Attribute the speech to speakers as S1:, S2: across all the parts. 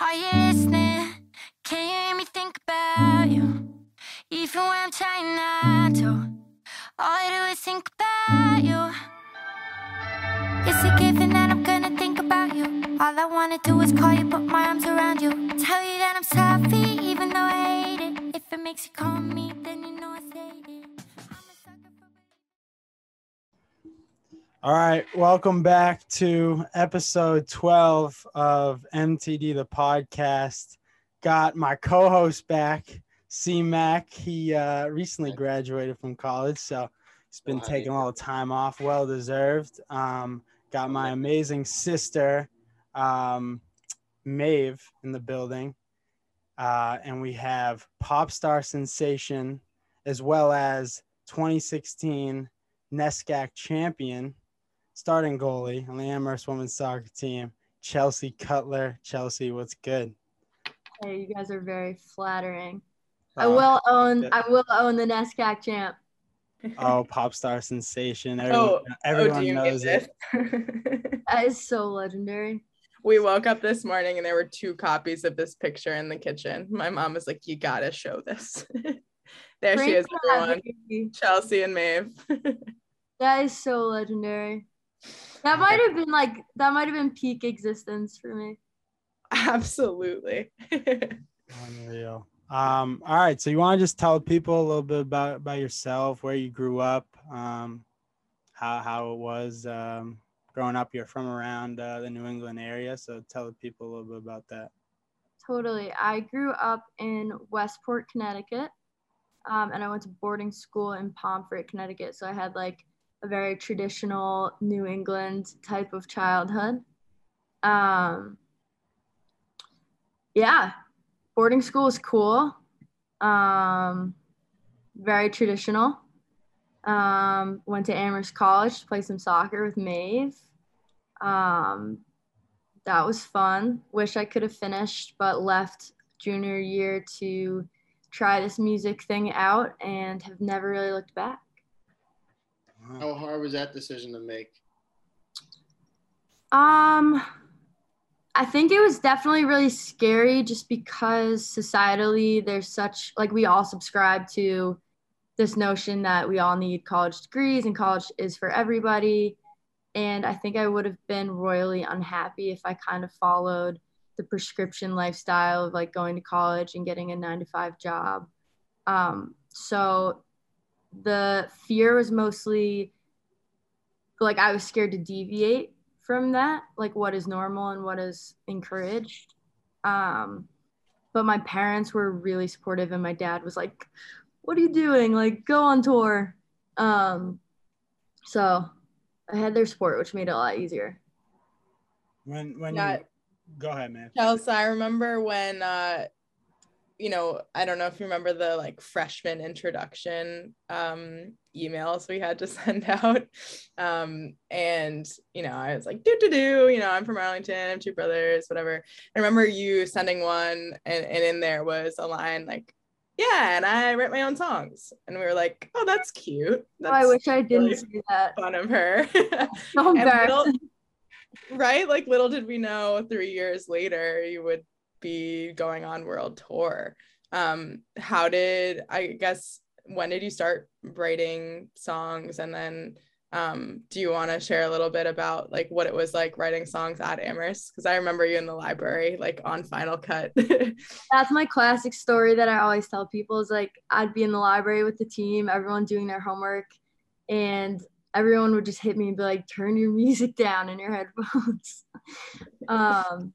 S1: Are you listening? Can you hear me think about you? Even when I'm trying not to, all I do is think about you. It's a given that I'm gonna think about you. All I wanna do is call you, put my arms around you. Tell you that I'm sorry, even though I hate it. If it makes you call me, then you know I said it.
S2: All right, welcome back to episode 12 of MTD the podcast. Got my co-host back, C Mac. He uh, recently graduated from college, so he's been
S3: Wow.
S2: taking a little time off, well deserved. Um, got my amazing sister, um, Maeve, in the building, uh, and we have pop star sensation as well as 2016 NESCAC champion starting goalie on the Amherst women's soccer team, Chelsea Cutler. Chelsea, what's good?
S4: Hey, you guys are very flattering. I
S2: Oh,
S4: will own. I will own the NESCAC champ.
S2: Oh, pop star sensation.
S5: Oh,
S2: Everyone,
S5: oh, everyone oh,
S2: knows it.
S5: this?
S4: That is so legendary.
S5: we woke up this morning and there were two copies of this picture in the kitchen. My mom was like, "You gotta show this." there she is, everyone. Chelsea and Maeve.
S4: That is so legendary. That might have been like that might have been peak existence for me.
S5: Absolutely.
S2: Unreal. Um, all right. So you want to just tell people a little bit about, about yourself, where you grew up, um, how, how it was um, growing up. You're from around uh, the New England area. So tell the people a little bit about that.
S4: Totally. I grew up in Westport, Connecticut, um, and I went to boarding school in Pomfret, Connecticut. So I had like a very traditional New England type of childhood. Um, yeah, boarding school was cool. Um, very traditional. Um, went to Amherst College to play some soccer with Maeve. Um, that was fun. Wish I could have finished, but left junior year to try this music thing out and have never really looked back.
S2: Wow.
S3: How hard was that decision to make?
S4: Um, I think it was definitely really scary just because societally there's such like we all subscribe to this notion that we all need college degrees and college is for everybody. And I think I would have been royally unhappy if I kind of followed the prescription lifestyle of like going to college and getting a nine to five job. Um, so the fear was mostly like I was scared to deviate from that, like what is normal and what is encouraged. Um, but my parents were really supportive, and my dad was like, "What are you doing? Like, go on tour." Um, so I had their support, which made it a lot easier.
S2: When, when
S5: Yeah.
S2: you, go ahead, man.
S5: Chelsea, I remember when uh you know, I don't know if you remember the like freshman introduction um emails we had to send out. Um and you know, I was like, do do do, you know, I'm from Arlington, I have two brothers, whatever. I remember you sending one and, and in there was a line like, yeah, and I write my own songs. And we were like, oh, that's cute.
S4: Oh, I wish I didn't
S5: really
S4: say that.
S5: fun of her.
S4: So
S5: little- right? Like little did we know three years later you would be going on world tour. Um, how did I guess when did you start writing songs and then um do you want to share a little bit about like what it was like writing songs at Amherst? Because I remember you in the library, like on Final Cut.
S4: That's my classic story that I always tell people is like I'd be in the library with the team, everyone doing their homework, and everyone would just hit me and be like, turn your music down in your headphones. um,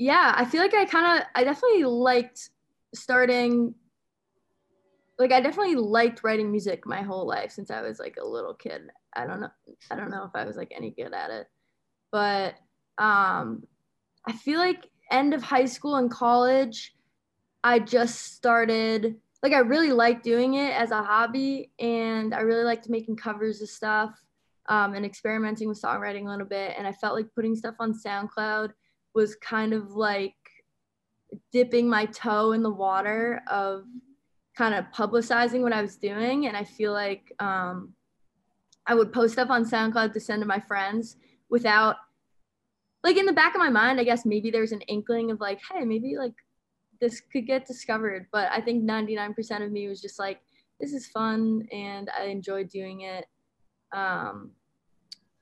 S4: yeah, I feel like I kind of, I definitely liked starting, like, I definitely liked writing music my whole life since I was like a little kid. I don't know, I don't know if I was like any good at it, but um, I feel like end of high school and college, I just started like I really liked doing it as a hobby and I really liked making covers of stuff um, and experimenting with songwriting a little bit. And I felt like putting stuff on SoundCloud was kind of like dipping my toe in the water of kind of publicizing what I was doing. And I feel like um, I would post stuff on SoundCloud to send to my friends without like in the back of my mind, I guess maybe there's an inkling of like, hey, maybe like this could get discovered. But I think 99% of me was just like, this is fun and I enjoy doing it. Um,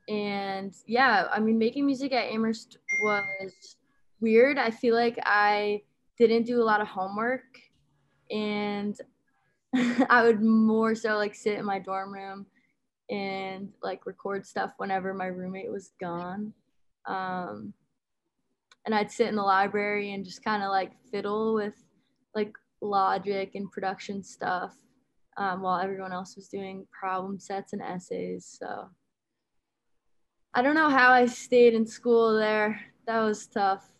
S4: and yeah, I mean, making music at Amherst was weird. I feel like I didn't do a lot of homework and I would more so like sit in my dorm room and like record stuff whenever my roommate was gone. Um, and I'd sit in the library and just kind of like fiddle with like logic and production stuff um, while everyone else was doing problem sets and essays. So I don't know how I stayed in school there. That was tough.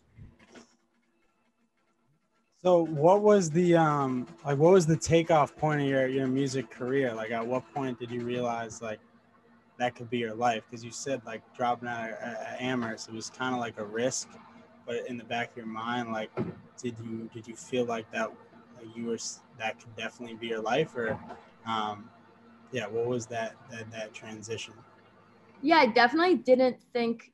S2: So what was the um like what was the takeoff point of your your music career? Like at what point did you realize like that could be your life? Because you said like dropping out at Amherst, it was kind of like a risk, but in the back of your mind, like did you did you feel like that like you were that could definitely be your life or um yeah, what was that that that transition?
S4: Yeah, I definitely didn't think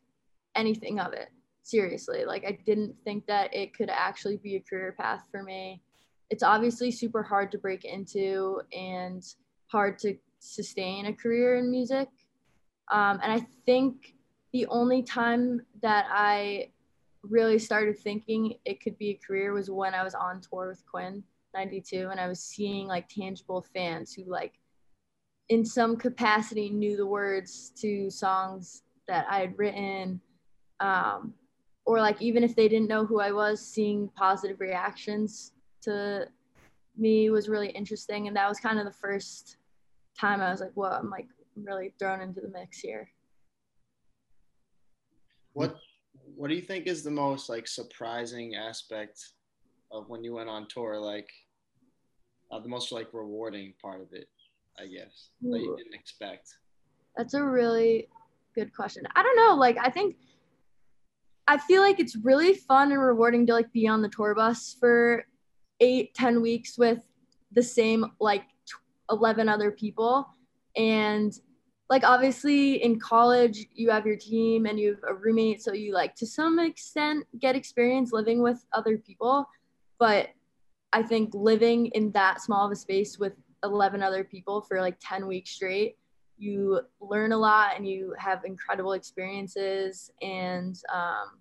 S4: anything of it seriously. Like I didn't think that it could actually be a career path for me. It's obviously super hard to break into and hard to sustain a career in music. Um, and I think the only time that I really started thinking it could be a career was when I was on tour with Quinn 92 and I was seeing like tangible fans who like in some capacity knew the words to songs that I had written um, or like even if they didn't know who I was, seeing positive reactions to me was really interesting. And that was kind of the first time I was like, well, I'm like really thrown into the mix here.
S3: What what do you think is the most like surprising aspect of when you went on tour? Like uh, the most like rewarding part of it, I guess, that you didn't expect.
S4: That's a really good question. I don't know. Like I think I feel like it's really fun and rewarding to like be on the tour bus for eight, ten weeks with the same like 11 other people. And like obviously in college you have your team and you have a roommate so you like to some extent get experience living with other people but i think living in that small of a space with 11 other people for like 10 weeks straight. You learn a lot and you have incredible experiences and um,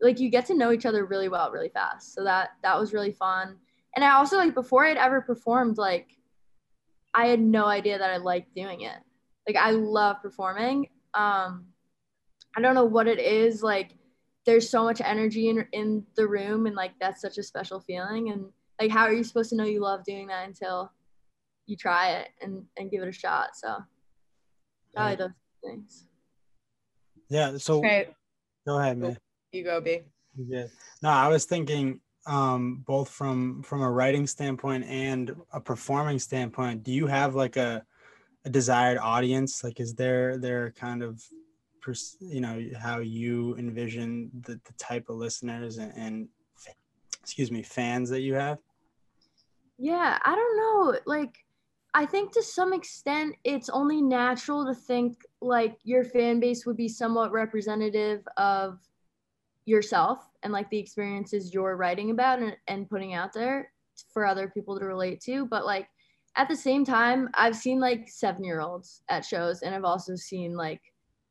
S4: like you get to know each other really well really fast. So that that was really fun. And i also like before i'd ever performed like i had no idea that i liked doing it. Like i love performing. Um i don't know what it is like there's so much energy in in the room and like that's such a special feeling. And like how are you supposed to know you love doing that until you try it and and give it a shot so probably those things.
S2: Yeah. So
S5: right.
S2: go ahead, man.
S5: You go, B.
S2: Yeah. No, I was thinking um, both from from a writing standpoint and a performing standpoint. Do you have like a a desired audience? Like, is there there kind of you know how you envision the, the type of listeners and, and excuse me fans that you have
S4: yeah i don't know like I think to some extent it's only natural to think like your fan base would be somewhat representative of yourself and like the experiences you're writing about and, and putting out there for other people to relate to. But like at the same time, I've seen like seven year olds at shows and I've also seen like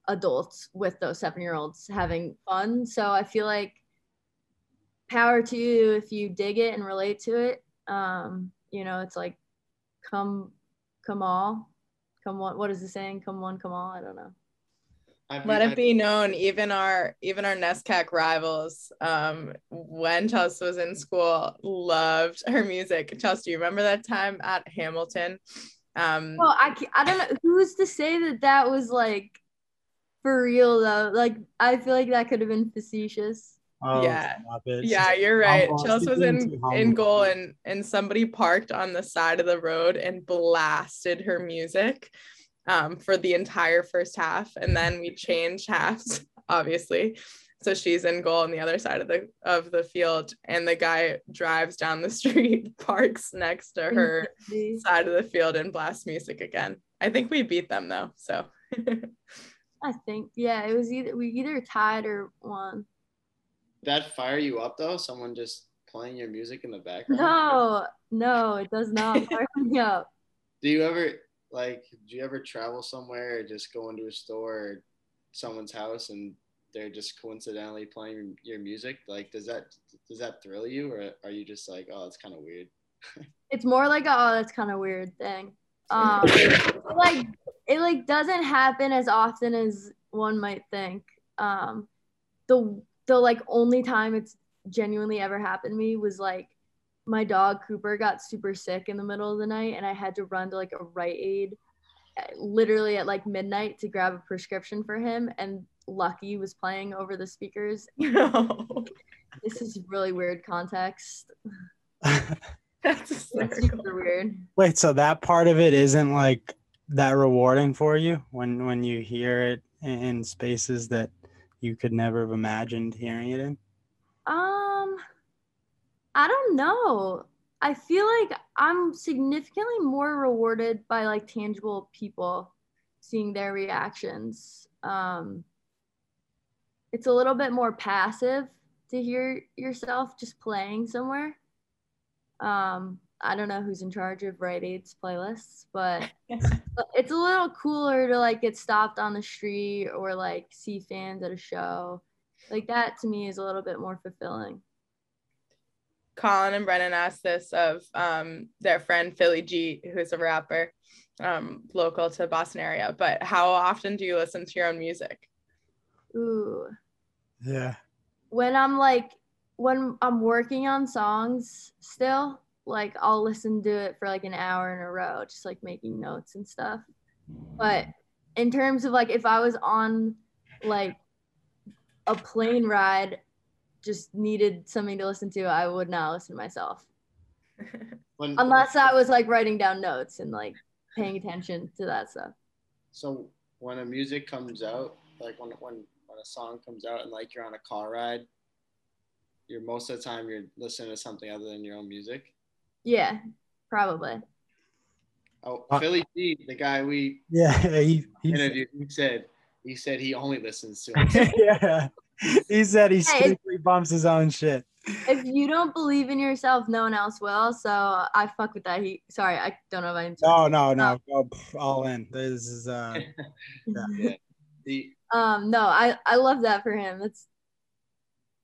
S4: adults with those seven year olds having fun. So I feel like power to you if you dig it and relate to it. Um, you know, it's like come come all come one what is the saying? Come one come all? I don't know.
S5: Let it be known even our even our NESCAC rivals um when chelsea was in school loved her music. Chelsea do you remember that time at hamilton? Um
S4: well i i don't know. Who's to say that that was like for real though? Like i feel like that could have been facetious
S5: Oh, yeah, yeah, you're right. Chelsea was in in goal, and and somebody parked on the side of the road and blasted her music um, for the entire first half, and then we changed halves, obviously. So she's in goal on the other side of the of the field, and the guy drives down the street, parks next to her side of the field, and blasts music again. I think we beat them though, so.
S4: I think yeah, it was either we either tied or won.
S3: That fire you up though? Someone just playing your music in the background?
S4: No, no, it does not fire me up.
S3: Do you ever like do you ever travel somewhere or just go into a store or someone's house and they're just coincidentally playing your music? Like does that does that thrill you or are you just like, oh it's kinda weird?
S4: It's more like a, oh that's kind of weird thing. Um like it like doesn't happen as often as one might think. Um the the like only time it's genuinely ever happened to me was like my dog Cooper got super sick in the middle of the night and I had to run to like a Rite Aid uh, literally at like midnight to grab a prescription for him and Lucky was playing over the speakers.
S5: No.
S4: This is really weird context.
S5: That's
S4: It's
S5: hysterical.
S4: super weird.
S2: Wait, so that part of it isn't like that rewarding for you when when you hear it in, in spaces that you could never have imagined hearing it in?
S4: Um, I don't know. I feel like I'm significantly more rewarded by like tangible people seeing their reactions. Um, it's a little bit more passive to hear yourself just playing somewhere. Um, I don't know who's in charge of Rite Aid's playlists, but but it's a little cooler to like get stopped on the street or like see fans at a show. Like that to me is a little bit more fulfilling.
S5: Colin and Brennan asked this of um, their friend Philly G, who's a rapper um, local to Boston area. But how often do you listen to your own music?
S4: Ooh.
S2: Yeah.
S4: When I'm like when I'm working on songs still, like I'll listen to it for like an hour in a row, just like making notes and stuff. But mm. in terms of like if I was on like a plane ride, just needed something to listen to, I would not listen to myself.
S3: When,
S4: Unless I was like writing down notes and like paying attention to that stuff.
S3: so when a music comes out, like when when when a song comes out and like you're on a car ride, you're most of the time you're listening to something other than your own music.
S4: Yeah, probably.
S3: Oh,
S2: Uh,
S3: Philly G, the guy we
S2: Yeah. He, he, said,
S3: interviewed, he said he said he only listens to himself.
S2: yeah. He said he
S4: Hey,
S2: bumps his own shit.
S4: If you don't believe in yourself, no one else will. So I fuck with that. He sorry, I don't know if I'm
S2: No, no, no. Go all in. This is uh
S3: the
S4: um no, I I love that for him. It's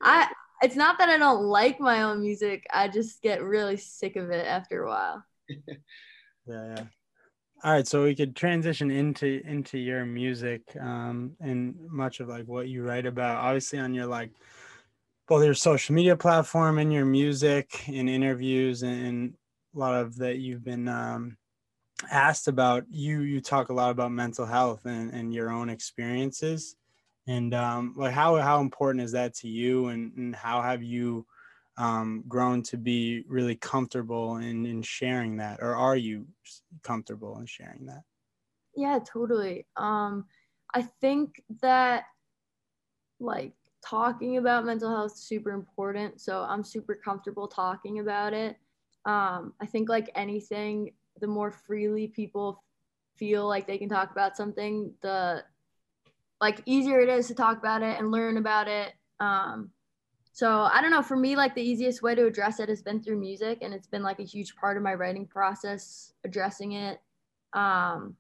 S4: I it's not that I don't like my own music. I just get really sick of it after a while.
S2: yeah, yeah. All right, so we could transition into into your music um, and much of like what you write about. Obviously, on your like both your social media platform and your music and interviews and, and a lot of that you've been um, asked about. You you talk a lot about mental health and, and your own experiences, and um, like how how important is that to you, and, and how have you um, grown to be really comfortable in, in sharing that or are you comfortable in sharing that
S4: Yeah, totally. Um, I think that like talking about mental health is super important. So I'm super comfortable talking about it. Um, I think like anything, the more freely people feel like they can talk about something, the like easier it is to talk about it and learn about it. Um, so I don't know. For me, like the easiest way to address it has been through music, and it's been like a huge part of my writing process, addressing it. Um,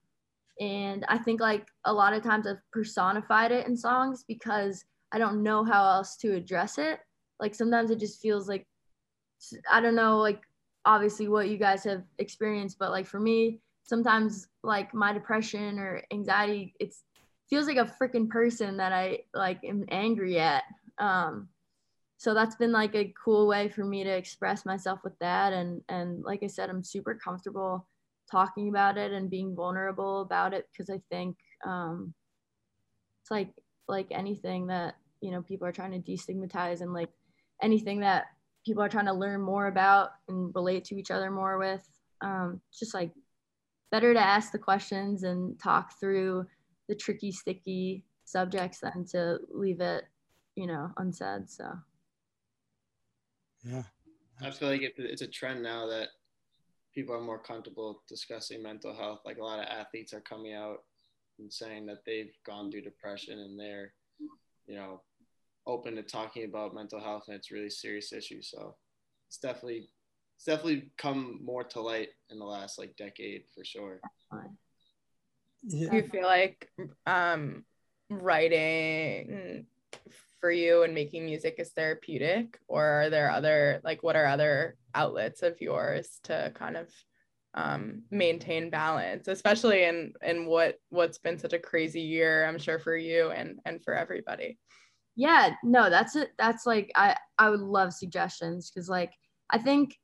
S4: and I think like a lot of times I've personified it in songs because I don't know how else to address it. Like sometimes it just feels like I don't know, like obviously what you guys have experienced, but like for me, sometimes like my depression or anxiety, it's feels like a freaking person that I like am angry at. Um, so that's been like a cool way for me to express myself with that and and like i said i'm super comfortable talking about it and being vulnerable about it because i think um it's like like anything that you know people are trying to destigmatize and like anything that people are trying to learn more about and relate to each other more with um just like better to ask the questions and talk through the tricky sticky subjects than to leave it you know unsaid so
S2: yeah
S3: I feel like it, it's a trend now that people are more comfortable discussing mental health. Like a lot of athletes are coming out and saying that they've gone through depression and they're, you know, open to talking about mental health and it's really serious issue. So it's definitely it's definitely come more to light in the last like decade for sure.
S5: Do you feel like um, writing for you and making music is therapeutic, or are there other like what are other outlets of yours to kind of um, maintain balance, especially in in what what's been such a crazy year, I'm sure for you and and for everybody.
S4: Yeah, no, that's it. That's like I I would love suggestions because like I think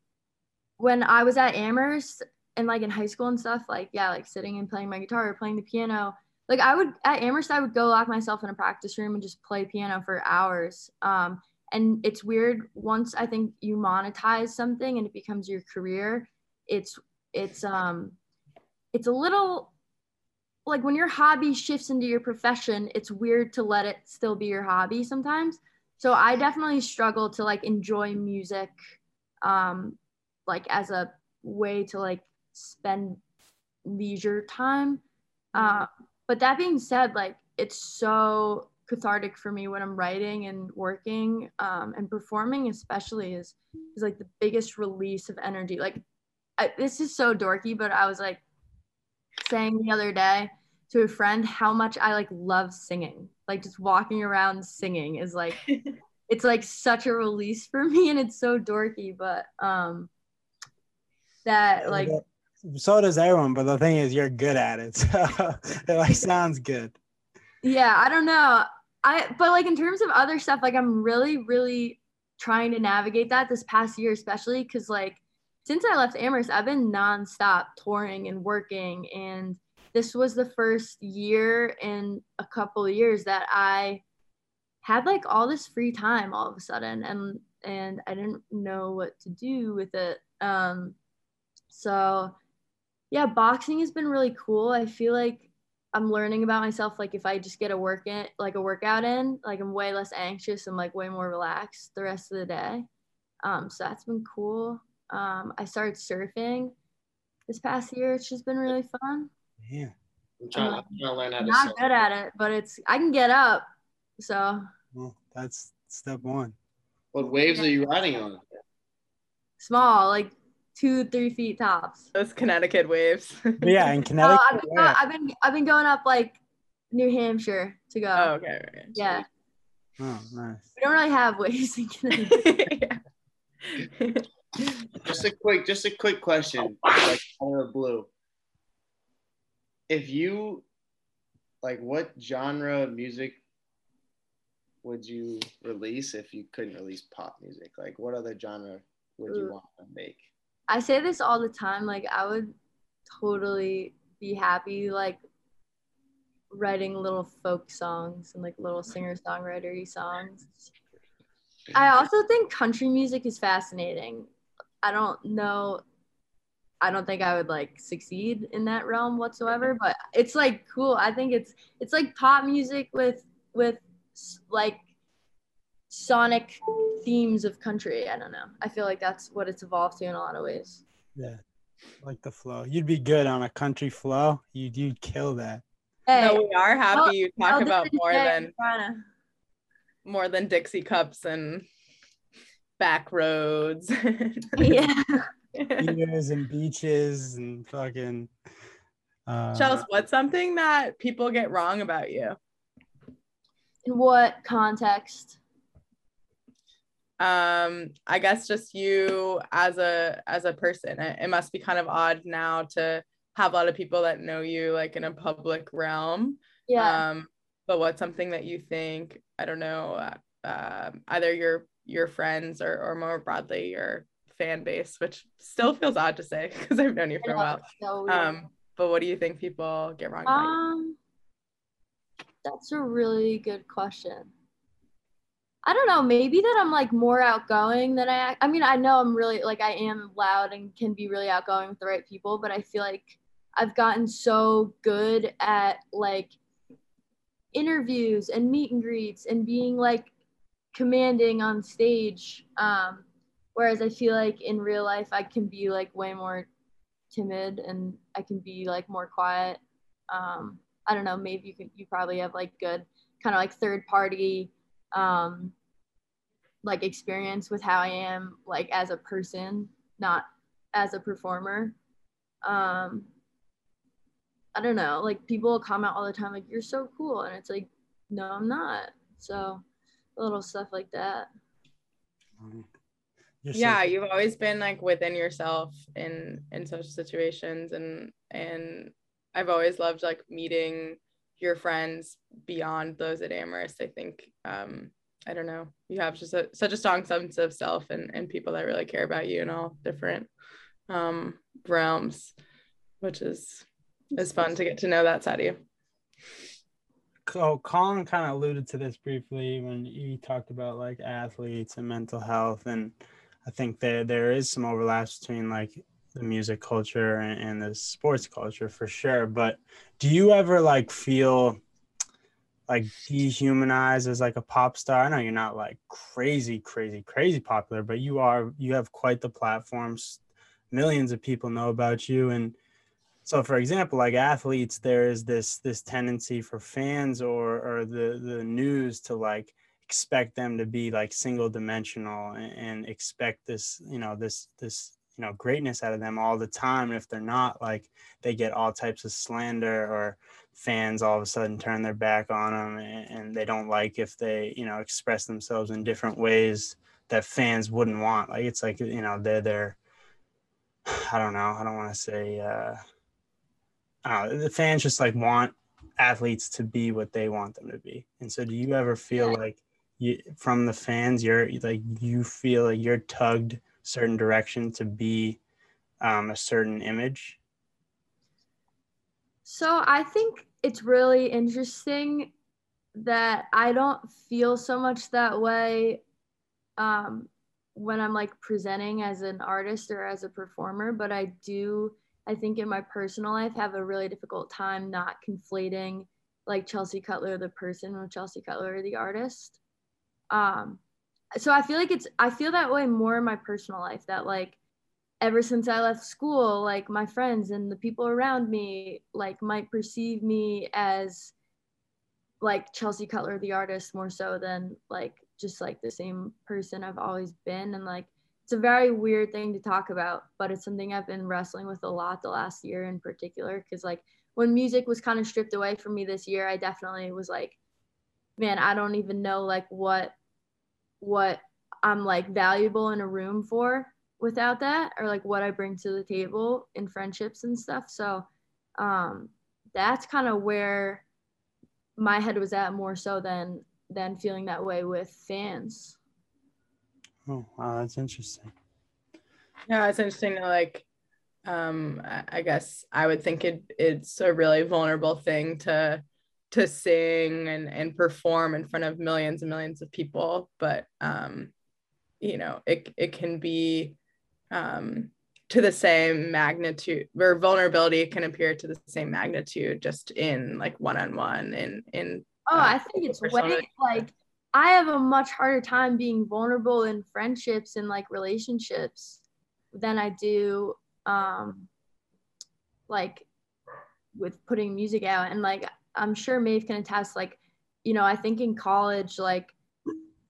S4: when I was at Amherst and like in high school and stuff, like yeah, like sitting and playing my guitar or playing the piano, like I would at Amherst, I would go lock myself in a practice room and just play piano for hours. Um, and it's weird once I think you monetize something and it becomes your career, it's it's um it's a little like when your hobby shifts into your profession, it's weird to let it still be your hobby sometimes. So I definitely struggle to like enjoy music um like as a way to like spend leisure time. Uh, but that being said, like it's so cathartic for me when I'm writing and working um, and performing, especially is is like the biggest release of energy. Like I, this is so dorky, but I was like saying the other day to a friend how much I like love singing. Like just walking around singing is like it's like such a release for me and it's so dorky, but um that like
S2: so does everyone but the thing is you're good at it. So it like sounds good.
S4: Yeah i don't know. I but like in terms of other stuff like i'm really really trying to navigate that this past year especially because like since i left amherst i've been nonstop touring and working and this was the first year in a couple of years that i had like all this free time all of a sudden and and i didn't know what to do with it. Um so yeah, boxing has been really cool. I feel like I'm learning about myself. Like if I just get a work in, like a workout in, like I'm way less anxious. I'm like way more relaxed the rest of the day. Um, so that's been cool. Um, I started surfing this past year. It's just been really fun.
S2: Yeah.
S3: I'm trying, I'm trying to learn how to
S4: Not
S3: surf.
S4: good at it, but it's I can get up. So
S2: well, that's step one
S3: What waves are you riding on?
S4: small, like two, three feet tops.
S5: Those Connecticut waves.
S2: Yeah in
S4: Oh,
S2: connecticut
S4: I've been,
S2: where?
S4: I've been I've been going up like New Hampshire to go.
S5: oh, okay. okay.
S4: Yeah,
S2: oh nice
S4: we don't really have waves in Connecticut.
S5: yeah.
S3: Just a quick, just a quick question, like out of the blue. If you, like, what genre of music would you release if you couldn't release pop music? Like, what other genre would you want to make?
S4: I say this all the time. Like I would totally be happy like writing little folk songs and like little singer songwritery songs. I also think country music is fascinating. I don't know. I don't think I would like succeed in that realm whatsoever, but it's like cool. I think it's it's like pop music with with like sonic themes of country. I don't know. I feel like that's what it's evolved to in a lot of ways.
S2: yeah like the flow you'd be good on a country flow you'd you'd kill that
S4: Hey,
S5: no, we are happy you talk
S4: I'll
S5: about more
S4: today,
S5: than
S4: Brianna.
S5: more than Dixie cups and back roads.
S4: yeah.
S2: beers and beaches and fucking uh,
S5: Chels, what's something that people get wrong about you?
S4: In what context?
S5: Um i guess just you as a as a person it, it must be kind of odd now to have a lot of people that know you like in a public realm
S4: Yeah.
S5: um but what's something that you think i don't know uh, um either your your friends or or more broadly your fan base which still feels odd to say because i've known you for a while
S4: So
S5: um but what do you think people get wrong you?
S4: Um, that's a really good question. I don't know. Maybe that I'm like more outgoing than I. I mean, I know I'm really like I am loud and can be really outgoing with the right people, but I feel like I've gotten so good at like interviews and meet and greets and being like commanding on stage. Um, whereas I feel like in real life I can be like way more timid and I can be like more quiet. Um, I don't know, maybe you can you probably have like good kind of like third party um like experience with how I am like as a person, not as a performer. Um I don't know, like people comment all the time like you're so cool and it's like no, I'm not. So little stuff like that.
S5: You're yeah, so- you've always been like within yourself in in such situations and and I've always loved like meeting your friends beyond those at Amherst. I think um I don't know, you have just a, such a strong sense of self and and people that really care about you in all different um realms, which is is fun to get to know that side of you.
S2: So Colin kind of alluded to this briefly when he talked about like athletes and mental health, and I think there there is some overlaps between like the music culture and, and the sports culture for sure. But do you ever like feel like dehumanized as like a pop star? I know you're not like crazy, crazy, crazy popular, but you are. You have quite the platforms. Millions of people know about you, and so for example like athletes there is this this tendency for fans or or the the news to like expect them to be like single dimensional and, and expect this you know this this you know greatness out of them all the time and if they're not like they get all types of slander or fans all of a sudden turn their back on them and, and they don't like if they you know express themselves in different ways that fans wouldn't want like it's like you know they're they're i don't know i don't want to say uh uh, the fans just like want athletes to be what they want them to be. And so, do you ever feel like you from the fans, you're like you feel like you're tugged certain direction to be um, a certain image?
S4: So I think it's really interesting that I don't feel so much that way um, when I'm like presenting as an artist or as a performer, but I do I think in my personal life have a really difficult time not conflating like Chelsea Cutler the person with Chelsea Cutler the artist. Um so I feel like it's I feel that way more in my personal life that like ever since I left school like my friends and the people around me like might perceive me as like Chelsea Cutler the artist more so than like just like the same person I've always been and like it's a very weird thing to talk about, but it's something I've been wrestling with a lot the last year in particular. Cause like when music was kind of stripped away from me this year, I definitely was like, man, I don't even know like what what I'm like valuable in a room for without that or like what I bring to the table in friendships and stuff. So um that's kind of where my head was at more so than than feeling that way with fans.
S2: Oh, wow, that's interesting.
S5: Yeah, it's interesting to like um I guess I would think it it's a really vulnerable thing to to sing and and perform in front of millions and millions of people, but um you know, it it can be um to the same magnitude or vulnerability can appear to the same magnitude just in like one-on-one in in
S4: oh uh, i think it's way like I have a much harder time being vulnerable in friendships and like relationships than I do um like with putting music out. And like I'm sure Maeve can attest like you know I think in college like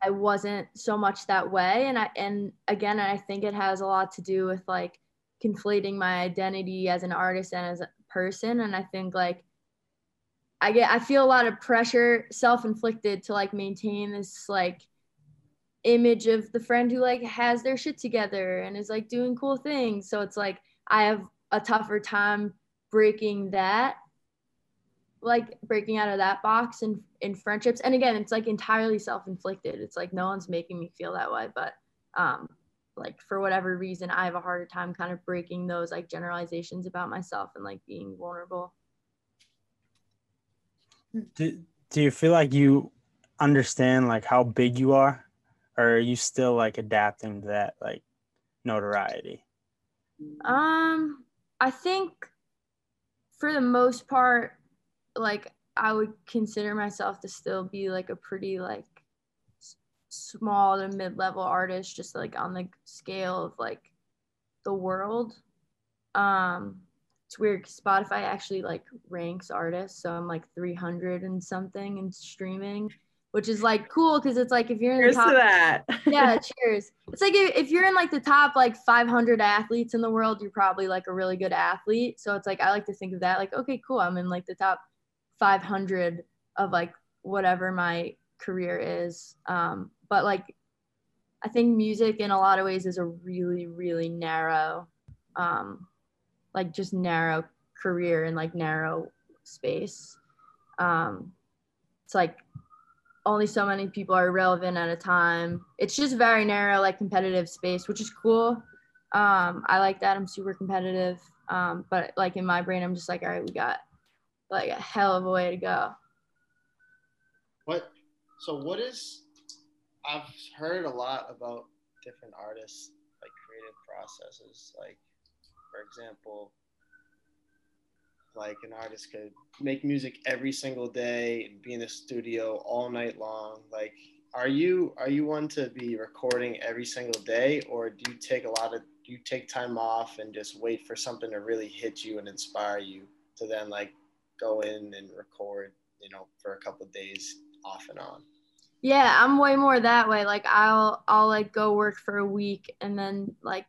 S4: I wasn't so much that way. And I and again I think it has a lot to do with like conflating my identity as an artist and as a person. And I think like I get I feel a lot of pressure self-inflicted to like maintain this like image of the friend who like has their shit together and is like doing cool things. So it's like I have a tougher time breaking that like breaking out of that box in in friendships. And again, it's like entirely self-inflicted. It's like no one's making me feel that way, but um like for whatever reason I have a harder time kind of breaking those like generalizations about myself and like being vulnerable
S2: do, do you feel like you understand like how big you are or are you still like adapting to that like notoriety
S4: um i think for the most part like i would consider myself to still be like a pretty like small to mid-level artist just like on the scale of like the world um it's weird Spotify actually like ranks artists. So I'm like 300 and something in streaming, which is like cool because it's like if you're in
S5: Here's
S4: the
S5: to that.
S4: yeah, cheers. It's like if, if you're in like the top like 500 athletes in the world, you're probably like a really good athlete. So it's like I like to think of that like, okay, cool. I'm in like the top 500 of like whatever my career is. Um, but like, I think music in a lot of ways is a really, really narrow, um, like just narrow career and like narrow space. Um, it's like only so many people are relevant at a time. It's just very narrow, like competitive space, which is cool. Um, I like that. I'm super competitive. Um, but like in my brain, I'm just like, all right, we got like a hell of a way to go.
S3: What? So what is? I've heard a lot about different artists like creative processes. Like, for example, like an artist could make music every single day and be in the studio all night long. Like, are you are you one to be recording every single day, or do you take a lot of do you take time off and just wait for something to really hit you and inspire you to then like go in and record, you know, for a couple of days off and on?
S4: Yeah, I'm way more that way. Like I'll I'll like go work for a week and then like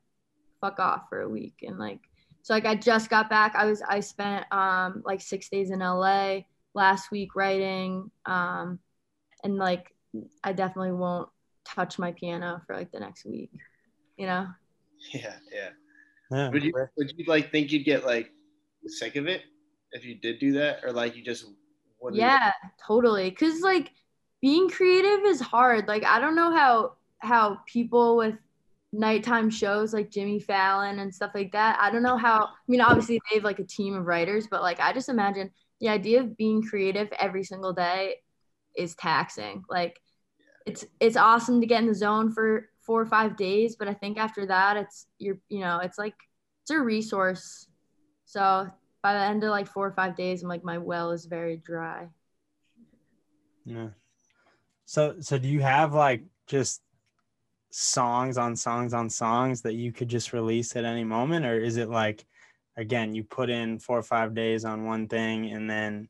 S4: fuck off for a week and like so like I just got back. I was I spent um like 6 days in LA last week writing um and like I definitely won't touch my piano for like the next week. You know?
S3: Yeah, yeah.
S2: Yeah.
S3: Would you would you like think you'd get like sick of it if you did do that, or like you just wouldn't?
S4: Yeah, totally. Cause like being creative is hard. Like I don't know how how people with nighttime shows like Jimmy Fallon and stuff like that. I don't know how I mean obviously they have like a team of writers, but like I just imagine the idea of being creative every single day is taxing. Like it's it's awesome to get in the zone for four or five days, but I think after that it's you're you know, it's like it's a resource. So by the end of like four or five days, I'm like my well is very dry.
S2: Yeah. So so do you have like just songs on songs on songs that you could just release at any moment or is it like again you put in 4 or 5 days on one thing and then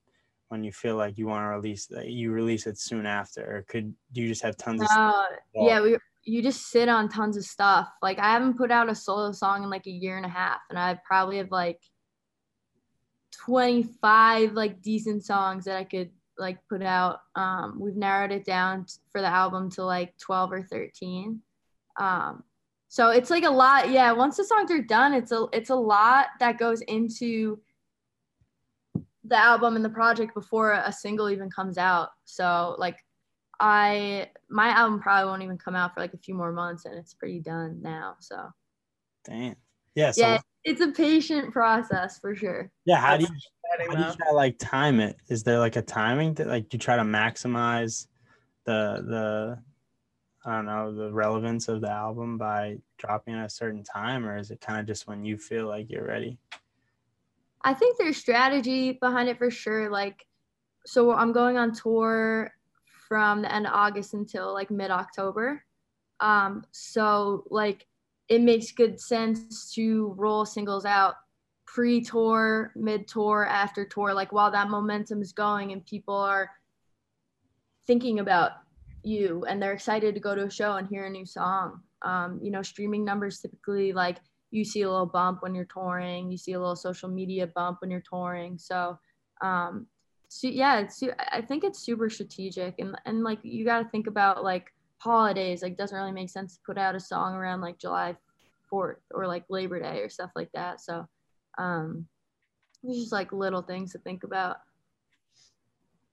S2: when you feel like you want to release you release it soon after or could do you just have tons of
S4: Uh, yeah, we you just sit on tons of stuff. Like I haven't put out a solo song in like a year and a half, and I probably have like 25 like decent songs that I could like put out. Um, we've narrowed it down t- for the album to like 12 or 13. Um, so it's like a lot. Yeah, once the songs are done, it's a it's a lot that goes into the album and the project before a single even comes out. So like I my album probably won't even come out for like a few more months and it's pretty done now. So
S2: damn yeah so
S4: yeah, it's a patient process for sure.
S2: yeah how do you how do you try to like time it is there like a timing that like you try to maximize the the i don't know the relevance of the album by dropping at a certain time or is it kind of just when you feel like you're ready
S4: I think there's strategy behind it for sure. Like, so I'm going on tour from the end of August until like mid October. Um, so like it makes good sense to roll singles out pre tour, mid tour, after tour, like while that momentum is going and people are thinking about you and they're excited to go to a show and hear a new song. Um, you know, streaming numbers typically like you see a little bump when you're touring, you see a little social media bump when you're touring. So, um, so yeah, it's I think it's super strategic and and like you got to think about like holidays. Like doesn't really make sense to put out a song around like July 4th or like Labor Day or stuff like that. So, um, there's just like little things to think about.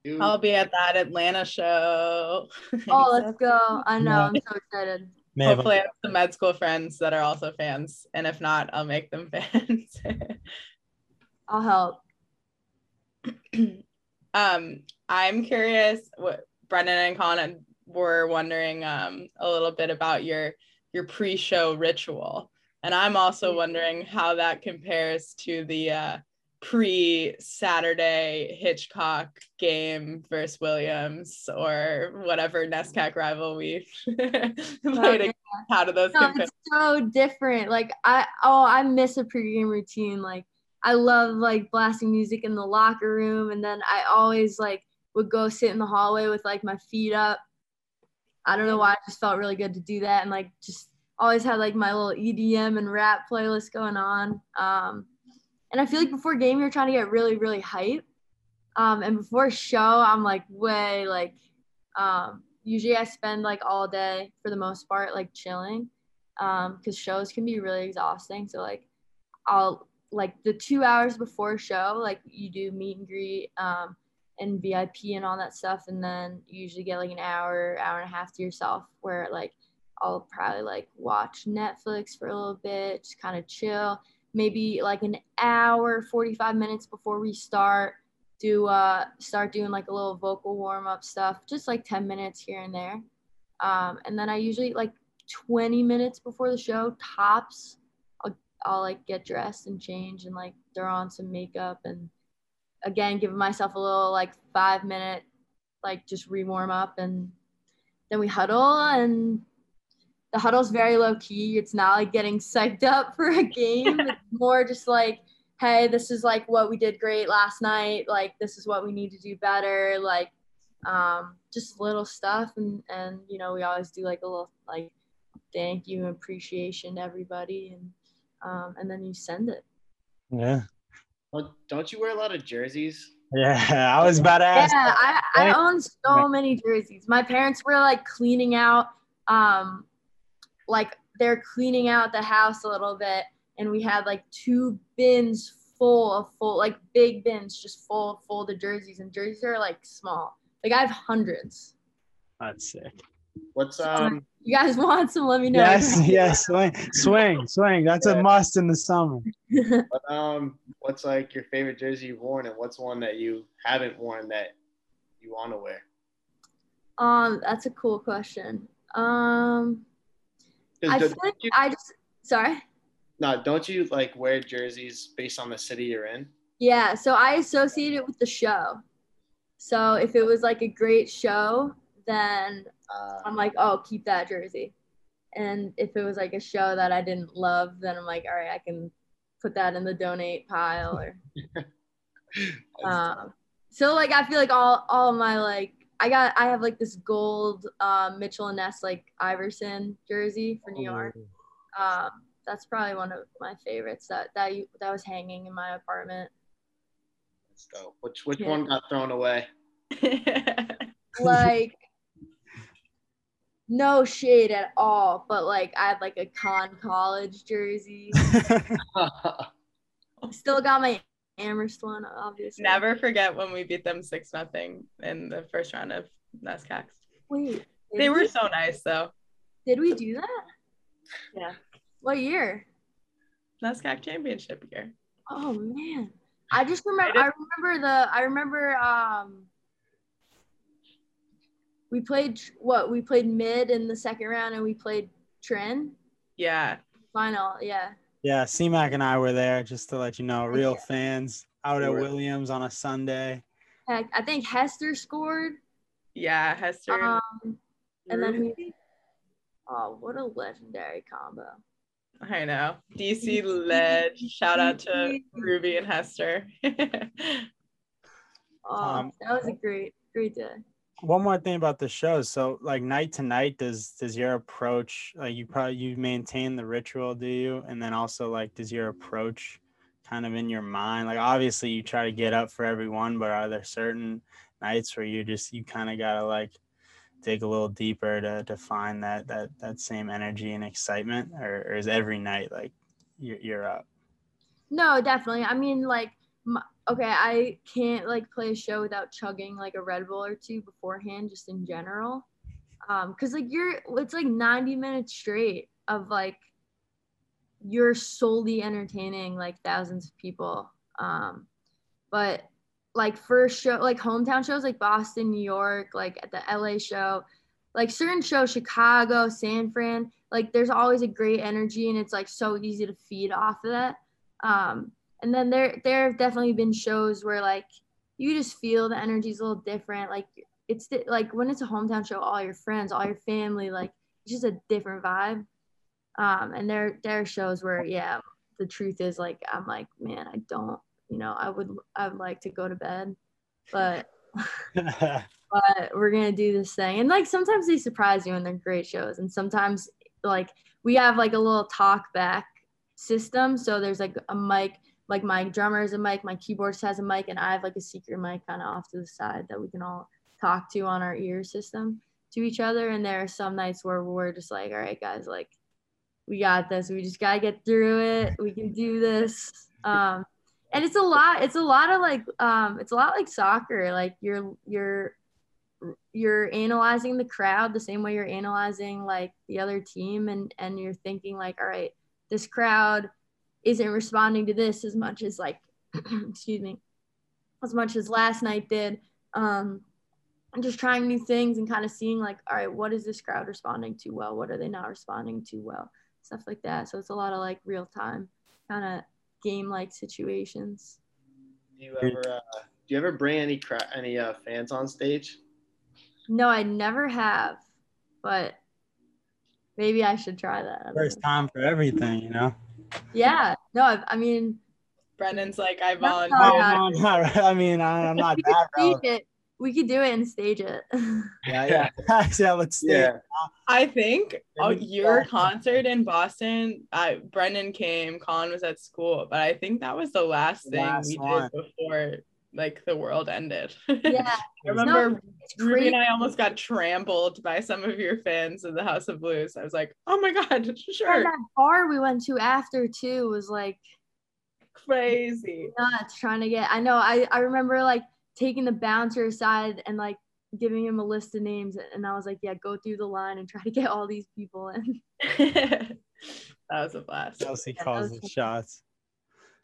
S3: You-
S5: I'll be at that Atlanta show.
S4: Oh, let's go! I know, I'm so excited.
S2: May have
S5: Hopefully, I have some med school friends that are also fans, and if not, I'll make them fans.
S4: I'll help.
S5: um, I'm curious what Brendan and Colin were wondering um, a little bit about your your pre-show ritual, and I'm also wondering how that compares to the uh, pre-Saturday Hitchcock game versus Williams or whatever NESCAC rival we played. against. How do those
S4: No,
S5: compare?
S4: it's so different. Like I oh I miss a pregame routine. Like I love like blasting music in the locker room, and then I always like would go sit in the hallway with like my feet up. I don't know why, I just felt really good to do that, and like just always had like my little EDM and rap playlist going on. Um, and I feel like before game, you're trying to get really, really hype. Um, and before show, I'm like way like, um, usually I spend like all day for the most part, like chilling. Um, cause shows can be really exhausting. So like I'll like the two hours before show, like you do meet and greet, um, and VIP and all that stuff. And then you usually get like an hour, hour and a half to yourself where like I'll probably like watch Netflix for a little bit, just kind of chill. Maybe like an hour, 45 minutes before we start, do uh start doing like a little vocal warm up stuff, just like 10 minutes here and there. Um, and then I usually like 20 minutes before the show tops. I'll, I'll like get dressed and change and like throw on some makeup and again give myself a little like five minute like just re warm up and then we huddle and the huddle's very low key. It's not like getting psyched up for a game. it's more just like, hey, this is like what we did great last night. Like this is what we need to do better. Like um, just little stuff, and and you know we always do like a little like thank you appreciation to everybody, and um, and then you send it.
S2: Yeah.
S3: Well, don't you wear a lot of jerseys?
S2: Yeah, I was about to ask.
S4: Yeah, I, I own so many jerseys. My parents were like cleaning out um like they're cleaning out the house a little bit and we had like two bins full of full like big bins just full full of folded jerseys and jerseys are like small like i have hundreds
S2: That's sick.
S3: What's um?
S4: you guys want some let me know
S2: Yes, yes, swing, swing, swing. That's a must in the summer.
S3: What, um, what's like your favorite jersey you've worn, and what's one that you haven't worn that you want to wear?
S4: um that's a cool question um
S3: 'Cause
S4: i feel like
S3: you,
S4: i just sorry
S3: no, don't you like wear jerseys based on the city you're in?
S4: Yeah, so I associate it with the show. So if it was like a great show, then
S3: Uh,
S4: I'm like, oh, keep that jersey. And if it was like a show that I didn't love, then I'm like, all right, I can put that in the donate pile or um so like I feel like all all my like I got I have like this gold um Mitchell and Ness like Iverson jersey for New York. Um that's probably one of my favorites that that you, that was hanging in my apartment.
S3: That's dope. Which which
S4: Yeah.
S3: one got thrown away?
S4: like no shade at all, but like I had like a con college jersey. Still got my Amherst one, obviously.
S5: Never forget when we beat them six nothing in the first round of NESCACs.
S4: Wait.
S5: They were
S4: we-
S5: so nice though.
S4: Did we do that?
S5: Yeah.
S4: What year?
S5: NESCAC championship year.
S4: Oh man. I just remember I remember the I remember um we played what we played mid in the second round and we played Trin
S5: Yeah.
S4: final, yeah.
S2: Yeah, C-Mac and I were there just to let you know, real
S4: Yeah.
S2: fans out at
S3: We were-
S2: Williams on a Sunday.
S4: Heck, I think Hester scored.
S5: Yeah. Hester.
S4: Um and then who
S5: Ruby?
S4: oh what a legendary combo.
S5: I know. DC led. Shout out to Ruby and Hester.
S4: Oh,
S2: Um,
S4: that was a great, great day.
S2: One more thing about the show So, like night to night, does does your approach like you probably you maintain the ritual, do you? And then also like, does your approach kind of in your mind? Like, obviously, you try to get up for everyone, but are there certain nights where you just you kind of gotta like dig a little deeper to to find that that that same energy and excitement, or, or is every night like you're, you're up?
S4: No, definitely. I mean, like, my, okay, I can't like play a show without chugging like a Red Bull or two beforehand, just in general. Um, cause like you're, it's like 90 minutes straight of like you're solely entertaining like thousands of people. Um, but like first show, like hometown shows, like Boston, New York, like at the LA show, like certain shows, Chicago, San Fran, like there's always a great energy and it's like so easy to feed off of that. Um, and then there there have definitely been shows where like you just feel the energy's a little different. Like it's di- like when it's a hometown show, all your friends, all your family, like it's just a different vibe. Um, and there there are shows where yeah, the truth is like I'm like, man, I don't, you know, I would I would like to go to bed, but but we're gonna do this thing. And like sometimes they surprise you and they're great shows. And sometimes like we have like a little talk back system. So there's like a mic, like my drummer has a mic, my keyboardist has a mic, and I have like a secret mic kind of off to the side that we can all talk to on our ear system to each other. And there are some nights where we're just like, all right, guys, like we got this. We just gotta get through it. We can do this. Um, and it's a lot. It's a lot of like, um, it's a lot like soccer. Like you're you're you're analyzing the crowd the same way you're analyzing like the other team, and and you're thinking like, all right, this crowd isn't responding to this as much as like, excuse me, as much as last night did. Um, and just trying new things and kind of seeing like, all right, what is this crowd responding to well? What are they not responding to well? Stuff like that. So it's a lot of like real time kind of game like situations.
S3: Do you ever uh, do you ever bring any cra- any uh, fans on stage?
S4: No, I never have, but maybe I should try that. I
S2: First time for everything, you know.
S4: Yeah. No, I, I mean,
S5: Brendan's like, I
S4: That's
S5: volunteer.
S4: not-
S2: no, I mean, I- I'm not
S4: we could
S2: that
S4: stage it. We could do it and stage it.
S2: Yeah, yeah. yeah, let's stay.
S3: Yeah.
S5: I think oh, your
S2: Boston.
S5: concert in Boston, I, Brendan came, Colin was at school, but I think that was the last thing
S2: Last
S5: we
S2: one.
S5: did before like the world ended.
S4: yeah.
S5: I remember
S4: It's
S5: Ruby and I almost got trampled by some of your fans in the House of Blues. I was like, oh my god,
S4: And
S5: sure,
S4: that bar we went to after too was like
S5: crazy.
S4: nuts trying to get I know I, I remember like taking the bouncer aside and like giving him a list of names and I was like, yeah, go through the line and try to get all these people in.
S5: that was a blast.
S2: Chelsea
S4: Yeah,
S2: calls
S4: was
S2: the shots.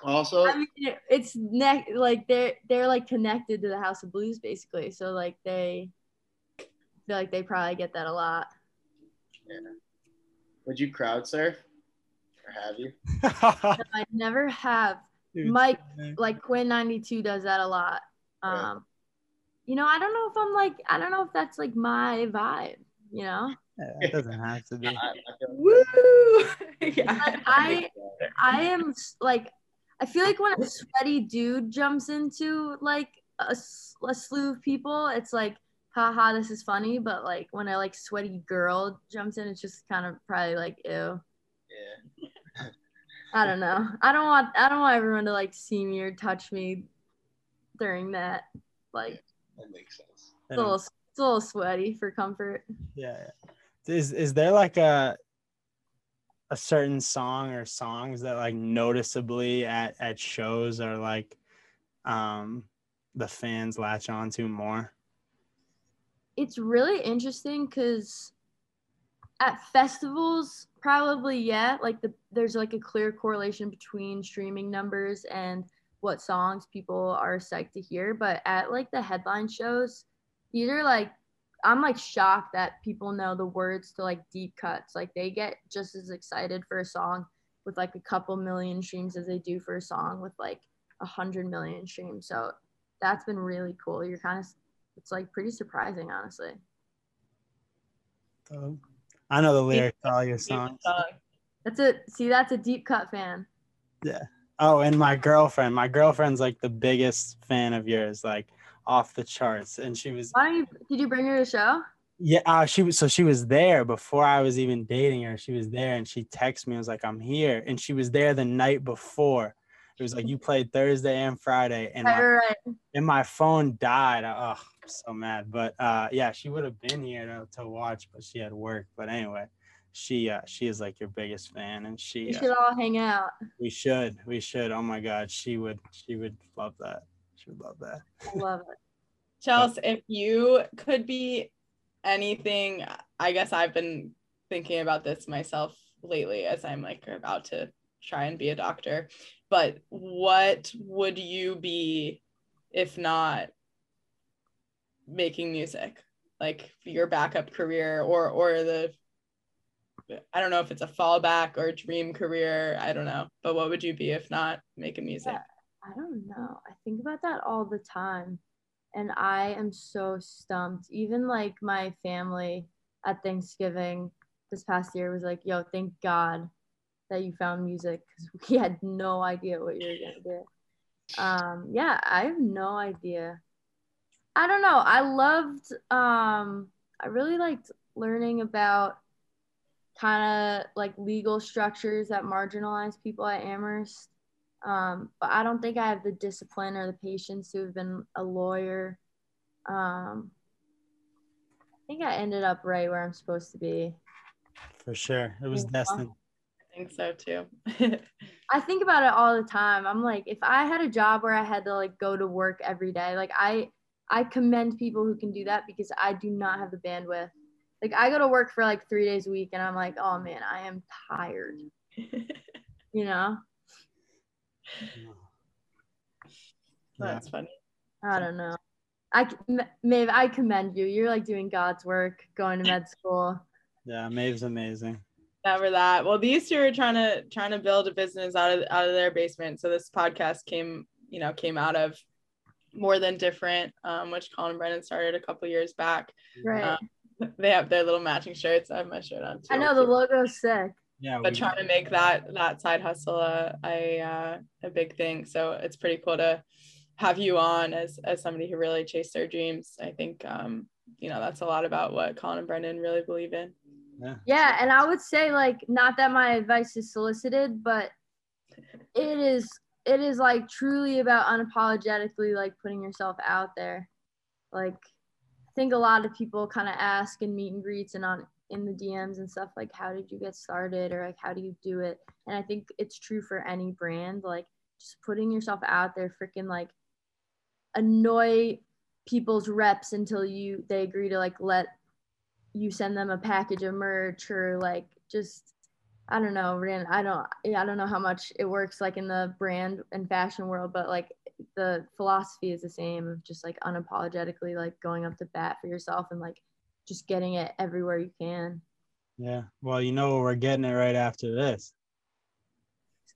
S3: Also,
S4: I mean it's ne- like they're they're like connected to the House of Blues basically. So like they feel like they probably get that a lot. Yeah.
S3: would you crowd surf, or have you?
S4: I never have.
S2: Dude,
S4: Mike,
S2: man.
S4: like Quinn XCII does that a lot.
S3: Right.
S4: Um, you know, I don't know if I'm like, I don't know if that's like my vibe, you know?
S2: It doesn't have to be.
S3: I, I
S5: Woo! yeah.
S4: I, I am like, I feel like when a sweaty dude jumps into like a slew of people, it's like, haha, this is funny. But like when a like sweaty girl jumps in, it's just kind of probably like, ew.
S3: yeah.
S4: I don't know. I don't want, I don't want everyone to like see me or touch me during that. Like,
S3: That makes sense.
S4: It's a little, it's a little sweaty for comfort.
S2: Yeah. yeah. Is is there like a a certain song or songs that like noticeably at at shows are like um the fans latch on to more?
S4: it's really interesting because at festivals probably yeah like the there's like a clear correlation between streaming numbers and what songs people are psyched to hear but at like the headline shows these are like i'm like shocked that people know the words to like deep cuts like they get just as excited for a song with like a couple million streams as they do for a song with like a hundred million streams so that's been really cool you're kind of it's like pretty surprising honestly
S2: So, I know the lyrics to all your songs.
S4: That's a see that's a deep cut fan Yeah.
S2: Oh, and my girlfriend. My girlfriend's like the biggest fan of yours, like off the charts. And she was
S4: why you did you bring her to show
S2: Yeah, uh, she was so she was there before I was even dating her. She was there and she texted me. and was like, "I'm here," and she was there the night before. It was like you played Thursday and Friday, and my,
S4: right,
S2: and my phone died. Oh, I'm so mad. But uh, yeah, she would have been here to, to watch, but she had work. But anyway, she uh, she is like your biggest fan, and she
S4: we
S2: uh,
S4: should all hang out
S2: we should we should. Oh my God, she would she would love that. She would love that.
S4: love it
S5: Chelsea, if you could be anything, I guess I've been thinking about this myself lately as I'm like about to try and be a doctor. But what would you be if not making music? Like your backup career or or the I don't know if it's a fallback or dream career. I don't know. But what would you be if not making music?
S4: I don't know i think about that all the time and i am so stumped even like my family at thanksgiving this past year was like yo thank god that you found music because we had no idea what you were gonna do. Um, yeah, I have no idea. I don't know. I loved. Um, I really liked learning about kind of like legal structures that marginalize people at Amherst. Um, but I don't think I have the discipline or the patience to have been a lawyer. Um, I think I ended up right where I'm supposed to be.
S2: For sure. It was
S4: Yeah.
S2: destined.
S5: I think so too.
S4: I think about it all the time. I'm like, if I had a job where I had to like go to work every day, like I I commend people who can do that because I do not have the bandwidth. Like I go to work for like three days a week and I'm like, oh man, I am tired. You know?
S5: That's funny.
S4: I don't know. I Maeve, I commend you. You're like doing God's work, going to med school.
S2: Yeah, Maeve's amazing.
S5: Never that. Well, these two are trying to trying to build a business out of out of their basement. So this podcast came, you know, came out of more than different, um, which Colin Brennan started a couple years back.
S4: Right.
S5: Uh, They have their little matching shirts. I have my shirt on too.
S4: I know the logo's sick.
S2: Yeah,
S5: but trying to make that that side hustle a a, uh, a big thing. So it's pretty cool to have you on as as somebody who really chased their dreams. I think um, you know that's a lot about what Colin and Brendan really believe in.
S2: yeah.
S4: Yeah, and I would say like not that my advice is solicited, but it is it is like truly about unapologetically like putting yourself out there. Like I think a lot of people kind of ask in meet and greets and on in the DMs and stuff like how did you get started or like how do you do it? And I think it's true for any brand like just putting yourself out there freaking like annoy people's reps until you they agree to like let you send them a package of merch or like just I don't know, Ran. I don't yeah, I don't know how much it works like in the brand and fashion world, but like the philosophy is the same of just like unapologetically like going up to bat for yourself and like just getting it everywhere you can.
S2: Yeah. Well, you know we're getting it right after this.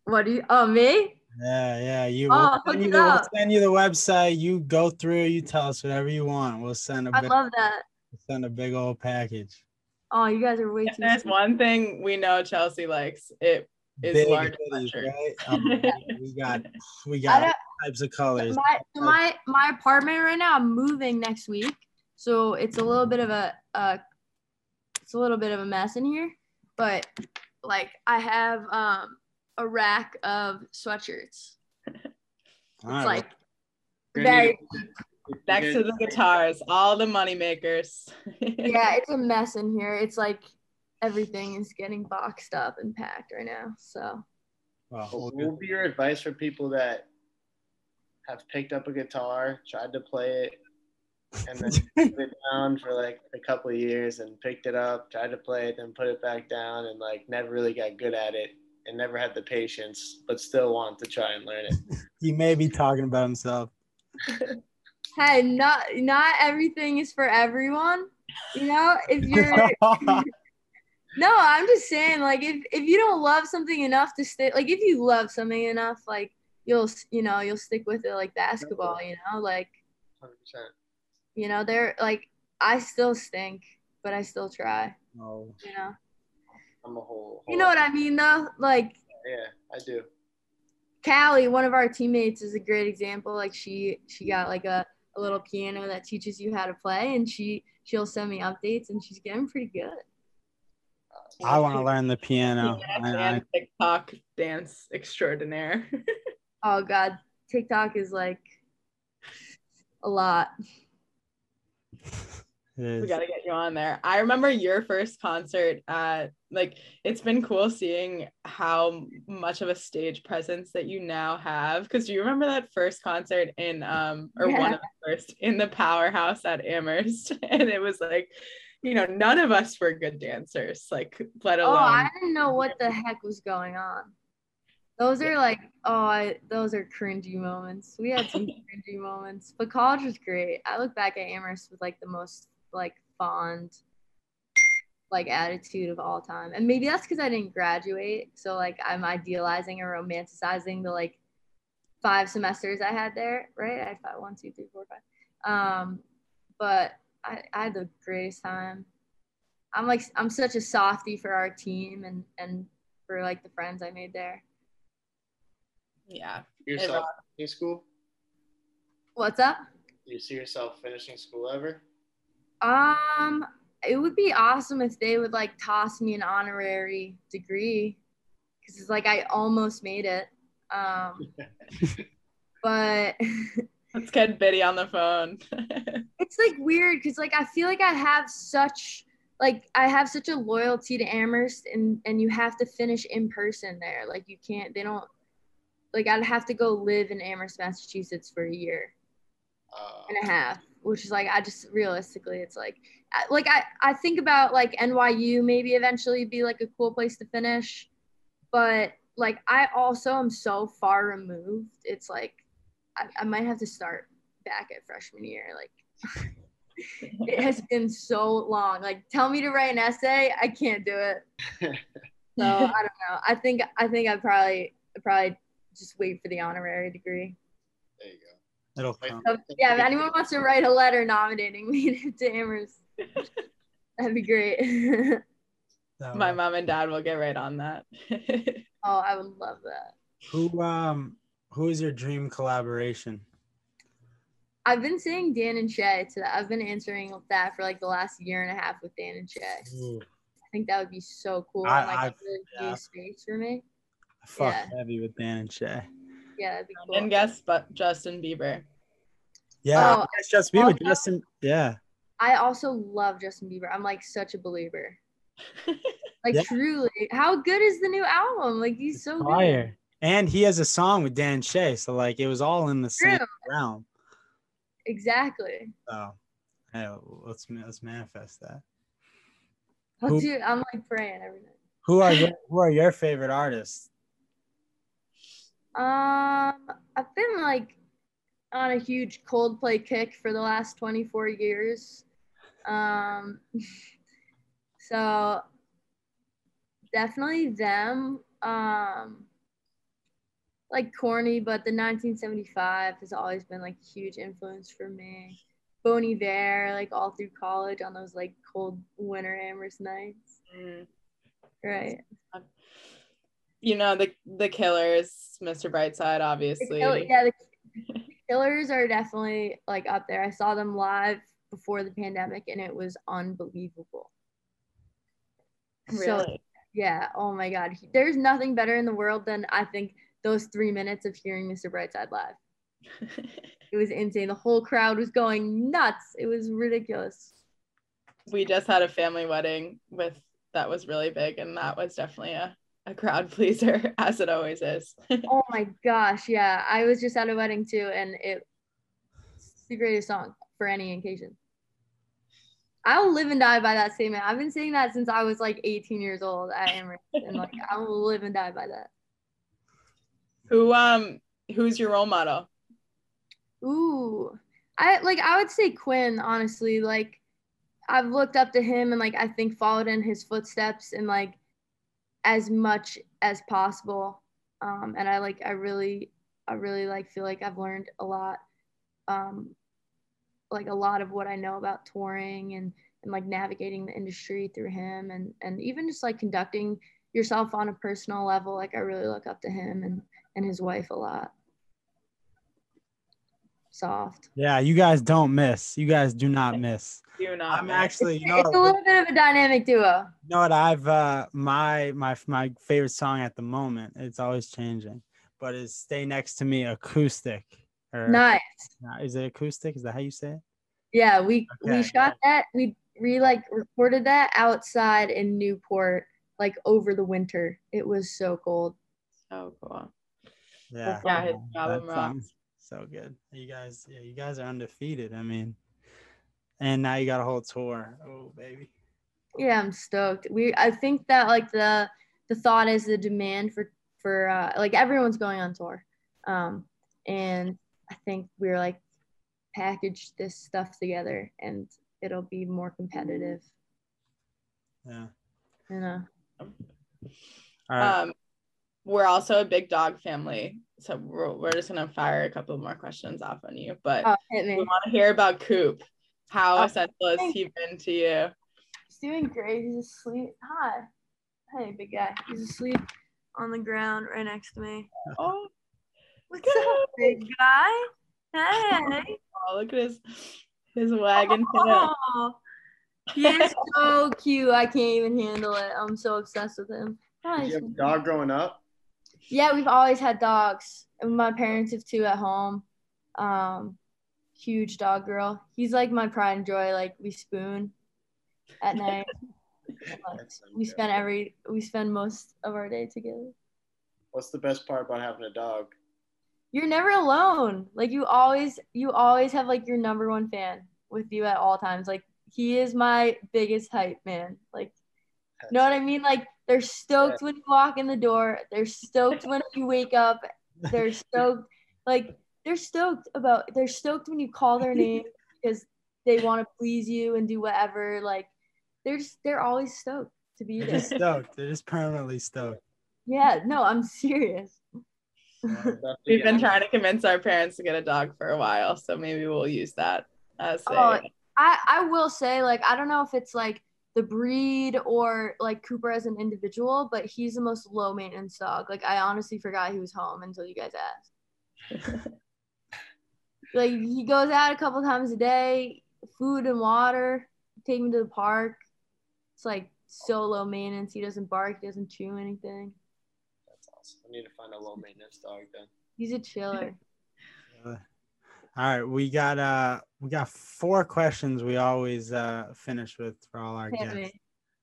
S4: What do you oh me?
S2: Yeah, yeah. You
S4: Oh,
S2: we'll, send you
S4: it
S2: the, we'll send you the website. You go through. You tell us whatever you want. We'll send a
S4: I
S2: big,
S4: love that.
S2: send a big old package.
S4: Oh, you guys are way
S5: If
S4: too
S5: there's
S4: sweet.
S5: one thing we know Chelsea likes, it is
S2: Big
S5: large
S2: hoodies,
S5: sweatshirts.
S2: right? Um, we got we got
S4: don't-
S2: types of colors.
S4: my my my apartment right now i'm moving next week so it's a little bit of a uh it's a little bit of a mess in here but like i have um a rack of sweatshirts.
S2: All
S4: it's
S2: right,
S4: like
S3: You're gonna
S4: very
S3: need a-
S5: Next to the guitars, all the money makers.
S4: yeah it's a mess in here. It's like everything is getting boxed up and packed right now so.
S2: Well,
S3: What would be your advice for people that have picked up a guitar, tried to play it, and then put it down for like a couple of years and picked it up, tried to play it, then put it back down, and like never really got good at it and never had the patience, but still want to try and learn it.
S2: he may be talking about himself.
S4: hey not not everything is for everyone you know if you're No, I'm just saying, like, if if you don't love something enough to stay, like, if you love something enough, like, you'll, you know, you'll stick with it, like basketball, you know, like,
S3: 100%.
S4: You know, they're like, I still stink, but I still try,
S2: no.
S4: you know,
S3: I'm a whole.
S4: you know what I mean, though, like,
S3: Yeah, I do.
S4: Callie, one of our teammates, is a great example. Like, she she got like a, a little piano that teaches you how to play, and she she'll send me updates, and she's getting pretty good.
S2: I want to learn the piano.
S5: Yes,
S2: I- I-
S5: and TikTok dance extraordinaire.
S4: Oh God, TikTok is like a lot.
S2: It
S5: we
S2: is.
S5: got to get you on there. I remember your first concert. Uh, like it's been cool seeing how much of a stage presence that you now have. Because do you remember that first concert in um or one of the first in the Powerhouse at Amherst, and it was like, you know, none of us were good dancers. Like, let alone. Oh.
S4: I didn't know what the heck was going on. Those are like, oh, I, those are cringy moments. We had some cringy moments, but college was great. I look back at Amherst with like the most like fond like attitude of all time, and maybe that's because I didn't graduate. So like I'm idealizing or romanticizing the like five semesters I had there. Right, I had five, one, two, three, four, five. Um, but I, I had the greatest time. I'm like I'm such a softie for our team and and for like the friends I made there.
S5: Yeah.
S3: yourself in school?
S4: What's up?
S3: Do you see yourself finishing school ever?
S4: Um, it would be awesome if they would like toss me an honorary degree because it's like I almost made it. Um, but
S5: Let's get Biddy on the phone.
S4: it's like weird because like I feel like I have such like I have such a loyalty to Amherst and and you have to finish in person there. Like you can't they don't like I'd have to go live in Amherst, Massachusetts for a year
S3: Uh,
S4: and a half, which is like I just realistically it's like like I I think about like NYU maybe eventually be like a cool place to finish, but like I also am so far removed. It's like I, I might have to start back at freshman year. Like it has been so long. Like tell me to write an essay, I can't do it. So I don't know. I think I think I'd probably I'd probably just wait for the honorary degree.
S3: There you go.
S2: It'll
S3: Wait,
S2: come.
S4: So, yeah, if anyone wants to write a letter nominating me to Amherst, that'd be great.
S2: So,
S5: My mom and dad will get right on that.
S4: oh, I would love that.
S2: Who um who is your dream collaboration?
S4: I've been saying Dan and Shay to that. I've been answering that for like the last year and a half with Dan and Shay.
S2: Ooh,
S4: I think that would be so cool.
S2: I-
S4: and like
S2: I-
S4: a really
S2: yeah.
S4: space for me.
S2: I fuck
S4: Yeah.
S2: heavy with Dan and Shay.
S4: Yeah, that'd cool.
S5: and guess but Justin Bieber.
S2: Yeah,
S4: Oh,
S2: Justin Bieber,
S4: also-
S2: Justin. Yeah,
S4: I also love Justin Bieber. I'm like such a believer. Like
S2: Yeah.
S4: truly, how good is the new album? Like he's so good.
S2: And he has a song with Dan Shay, so like it was all in the same realm.
S4: Exactly.
S2: So, hey, let's let's manifest that.
S4: I'll
S2: Who-
S4: do, I'm like praying every night.
S2: Who are your Who are your favorite artists?
S4: Um, I've been like on a huge Coldplay kick for the last 24 years. Um, so definitely them. Um, like corny, but the 1975 has always been like a huge influence for me. Bon Iver, like all through college on those like cold winter Amherst nights.
S5: Mm.
S4: Right.
S5: You know the the Killers, Mr. Brightside, obviously.
S4: Kill- yeah, the Killers are definitely like up there. I saw them live before the pandemic and it was unbelievable. So
S5: Really?
S4: yeah, oh my god. There's nothing better in the world than I think those three minutes of hearing Mr. Brightside live. It was insane. The whole crowd was going nuts. It was ridiculous.
S5: we just had a family wedding with that was really big, and that was definitely a, a crowd pleaser, as it always is.
S4: Oh my gosh, yeah. I was just at a wedding too, and it, it's the greatest song for any occasion. I'll live and die by that statement. I've been saying that since I was like 18 years old at Amherst, and like I will live and die by that.
S5: Who um who's your role model?
S4: Ooh, I like I would say Quinn. Honestly, like I've looked up to him and like I think followed in his footsteps and like as much as possible. Um, and I like I really I really like feel like I've learned a lot. Um, like a lot of what I know about touring and and like navigating the industry through him and and even just like conducting yourself on a personal level. Like I really look up to him and and his wife a lot. Soft.
S2: Yeah, you guys don't miss. You guys do not miss.
S5: Do not.
S2: I'm
S5: miss.
S2: actually, you know,
S4: it's a little bit of a dynamic duo.
S2: you know what? I've uh my my my favorite song at the moment. It's always changing, but is "Stay Next to Me" acoustic. Or
S4: Nice.
S2: is it acoustic? Is that how you say it?
S4: Yeah, we
S2: Okay.
S4: we shot that. We we like recorded that outside in Newport, like over the winter. It was so cold.
S5: so cool.
S2: Yeah.
S5: Yeah, his album rocks.
S2: Song's So good. You guys, yeah, you guys are undefeated. I mean, and now you got a whole tour. Oh, baby.
S4: Yeah, I'm stoked. We I think that like the the thought is the demand for for uh, like everyone's going on tour, um, and I think we're like package this stuff together and it'll be more competitive.
S2: Yeah.
S4: You know.
S2: All right.
S5: Um, we're also a big dog family, so we're, we're just gonna fire a couple more questions off on you. But
S4: Oh,
S5: we want to hear about Coop. How
S4: Oh,
S5: essential has he been to you?
S4: He's doing great. He's asleep. Hi. Hey, big guy. He's asleep on the ground right next to me.
S5: Oh,
S4: What's up, big guy? Hey.
S5: oh, look at his his wagon tail.
S4: Oh, he is so cute. I can't even handle it. I'm so obsessed with him.
S3: Did you have a dog growing up?
S4: Yeah, we've always had dogs. And my parents have two at home. Um, huge dog girl. He's like my pride and joy. Like we spoon at night. We spend every we spend most of our day together.
S3: What's the best part about having a dog?
S4: You're never alone. Like you always you always have like your number one fan with you at all times. Like he is my biggest hype man. Like know what I mean? Like they're stoked when you walk in the door. They're stoked when you wake up. They're stoked. Like they're stoked about. They're stoked when you call their name because they want to please you and do whatever. Like they're just they're always stoked to be
S2: They're
S4: there.
S2: just stoked. They're just permanently stoked.
S4: Yeah. No, I'm serious.
S5: We've been trying to convince our parents to get a dog for a while, so maybe we'll use that as a
S4: Oh, I I will say like I don't know if it's like the breed or like Cooper as an individual, but he's the most low maintenance dog. Like I honestly forgot he was home until you guys asked. like he goes out a couple times a day, food and water, take him to the park. It's like so low maintenance. He doesn't bark, he doesn't chew anything.
S3: That's awesome. I need to find a low maintenance dog then.
S4: He's a chiller.
S2: All right, we got uh we got four questions we always uh finish with for all our guests.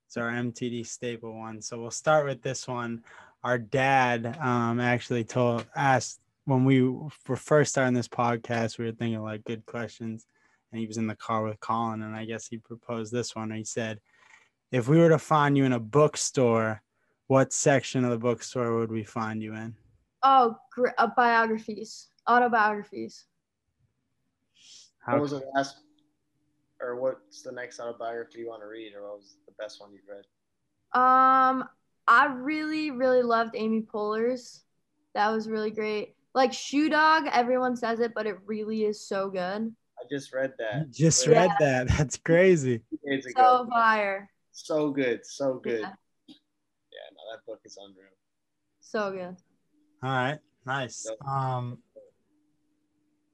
S2: It's our MTD staple one. So we'll start with this one. Our dad um actually told asked when we were first starting this podcast, we were thinking like good questions, and he was in the car with Colin, and I guess he proposed this one. He said, "If we were to find you in a bookstore, what section of the bookstore would we find you in?"
S4: Oh, gr- uh, biographies, autobiographies.
S2: How-
S3: What was the last, or what's the next autobiography you want to read, or what was the best one you've read?
S4: Um, I really, really loved Amy Poehler's. That was really great. Like Shoe Dog, everyone says it, but it really is so good.
S3: I just read
S2: You
S3: that.
S2: just
S3: Yeah.
S2: read that. That's crazy.
S3: two.
S4: So fire.
S3: So good, so good.
S4: Yeah.
S3: Yeah, no, that book is unreal.
S4: So good.
S2: All right, nice. Um,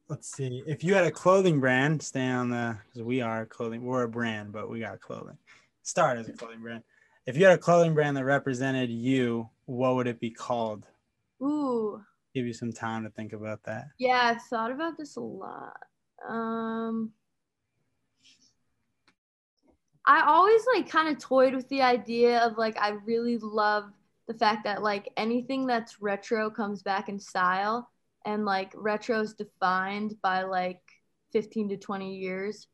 S2: let's see. If you had a clothing brand, stay on the because we are clothing. We're a brand, but we got clothing. Start as a clothing brand. If you had a clothing brand that represented you, what would it be called?
S4: Ooh.
S2: Give you some time to think about that.
S4: Yeah, I've thought about this a lot. Um I always like kind of toyed with the idea of like I really love the fact that like anything that's retro comes back in style and like retro is defined by like 15 to 20 years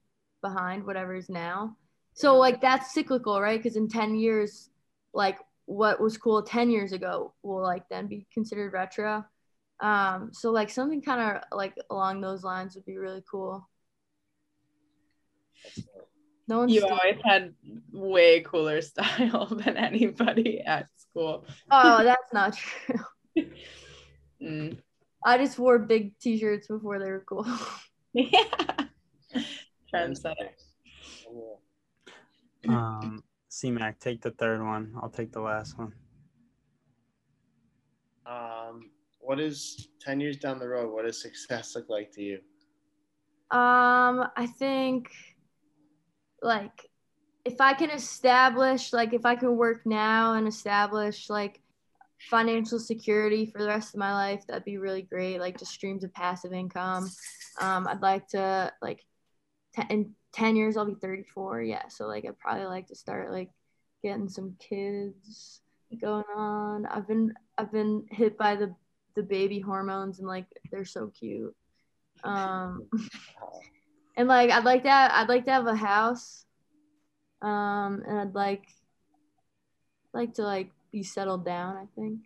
S4: behind whatever is now. So like that's cyclical, right? Because in 10 years, like what was cool 10 years ago will like then be considered retro. Um, so like something kind of like along those lines would be really cool. No one's
S5: You
S4: doing-
S5: always had way cooler style than anybody at school.
S4: oh, that's not true.
S5: Mm.
S4: I just wore big t-shirts before they were cool.
S5: Yeah. Trendsetter.
S3: Unreal.
S2: Um, C-Mac, take the third one. I'll take the last one.
S3: Um, what is ten years down the road? What does success look like to you?
S4: Um, I think like if I can establish like if I can work now and establish like financial security for the rest of my life, that'd be really great. Like just streams of passive income. Um, I'd like to like ten, in 10 years I'll be 34. Yeah. So like I'd probably like to start like getting some kids going on. I've been I've been hit by the the baby hormones and like they're so cute. Um and like I'd like to I'd like to have a house. Um and I'd like like to like be settled down, I think.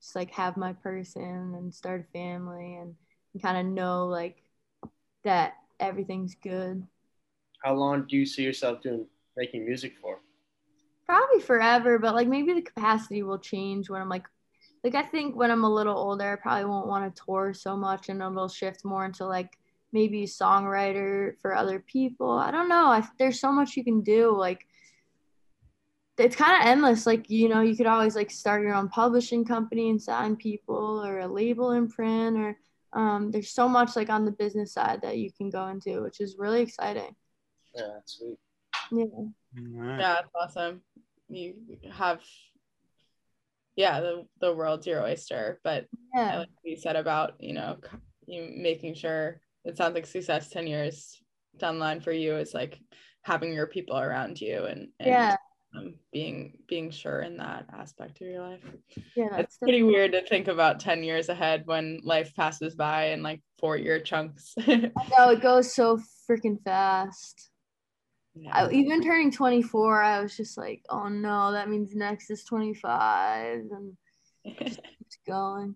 S4: Just like have my person and start a family and, and kind of know like that everything's good.
S3: How long do you see yourself doing making music for?
S4: Probably forever, but like maybe the capacity will change when I'm like like I think when I'm a little older, I probably won't want to tour so much and it'll shift more into like maybe songwriter for other people. I don't know. I, there's so much you can do. Like it's kind of endless. Like, you know, you could always like start your own publishing company and sign people or a label imprint or um, there's so much like on the business side that you can go into, which is really exciting.
S3: Yeah, that's sweet.
S4: Yeah.
S2: All right.
S5: Yeah, it's awesome. You have, yeah, the the world's your oyster. But
S4: Yeah.
S5: like you said about you know you making sure it sounds like success ten years down the line for you is like having your people around you and, and
S4: Yeah.
S5: Um, being being sure in that aspect of your life.
S4: Yeah.
S5: It's
S4: That's
S5: pretty weird to think about ten years ahead when life passes by in like four year chunks.
S4: I know it goes so freaking fast.
S5: Yeah.
S4: I, even turning 24, I was just like, oh no, that means next is 25 and it's going.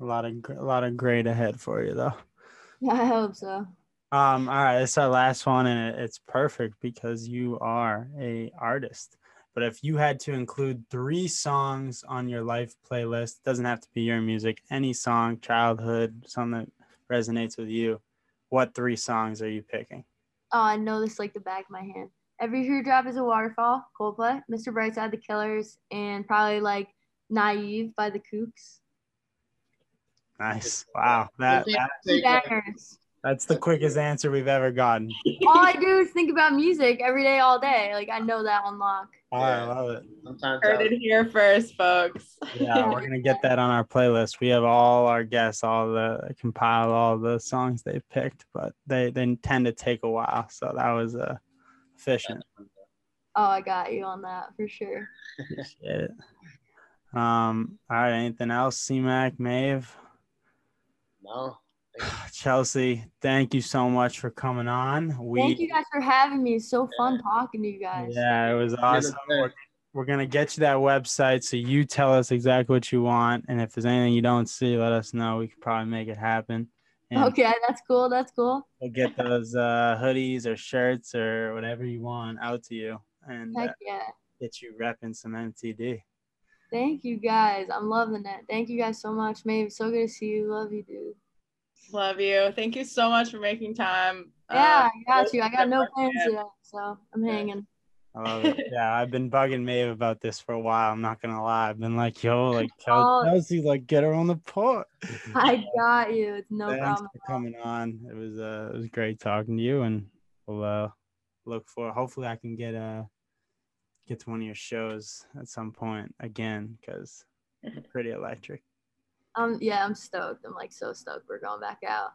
S2: A lot of a lot of great ahead for you though.
S4: Yeah, I hope so.
S2: Um, all right, it's our last one, and it's perfect because you are a artist. But if you had to include three songs on your life playlist, doesn't have to be your music, any song, childhood, something that resonates with you. What three songs are you picking?
S4: Oh, I know this like the back of my hand. Every Teardrop is a Waterfall, Coldplay, Mr. Brightside, The Killers, and probably like Naive by the Kooks.
S2: Nice. Wow. That,
S3: Yeah.
S2: that
S3: Take, like,
S4: Bangers.
S2: That's the quickest answer we've ever gotten.
S4: all I do is think about music every day, all day. Like I know that on lock.
S2: Oh, I love it.
S3: Sometimes
S5: Heard
S3: I-
S5: it here first, folks.
S2: Yeah, we're gonna get that on our playlist. We have all our guests, all the compile all the songs they picked, but they they tend to take a while. So that was uh, efficient.
S4: Oh, I got you on that for sure.
S2: Appreciate it. Um, all right, anything else? CMAC, Maeve?
S3: no.
S2: Chelsea, thank you so much for coming on. We
S4: Thank you guys for having me. It's so fun talking to you guys.
S2: yeah, it was awesome. We're, we're gonna get you that website so you tell us exactly what you want, and if there's anything you don't see, let us know. We could probably make it happen. And
S4: Okay, that's cool. That's cool.
S2: we'll get those uh, hoodies or shirts or whatever you want out to you, and uh,
S4: Heck yeah.
S2: get you repping some MTD.
S4: Thank you guys. I'm loving it. Thank you guys so much. Maybe so good to see you. Love you, dude.
S5: Love you. Thank you so much for making time.
S4: Yeah,
S5: Uh,
S4: I got you. I got no plans
S5: yeah.
S4: today, so I'm hanging.
S2: I love it. Yeah, I've been bugging Maeve about this for a while. I'm not gonna lie. I've been like, yo, like tell
S4: Oh.
S2: Chelsea, like get her on the pot.
S4: I got you. It's no
S2: Thanks
S4: problem.
S2: for coming on. It was uh, it was great talking to you, and we'll uh, look for. Hopefully, I can get uh get to one of your shows at some point again because it's pretty electric.
S4: Um, yeah, I'm stoked. I'm like so stoked. We're going back out.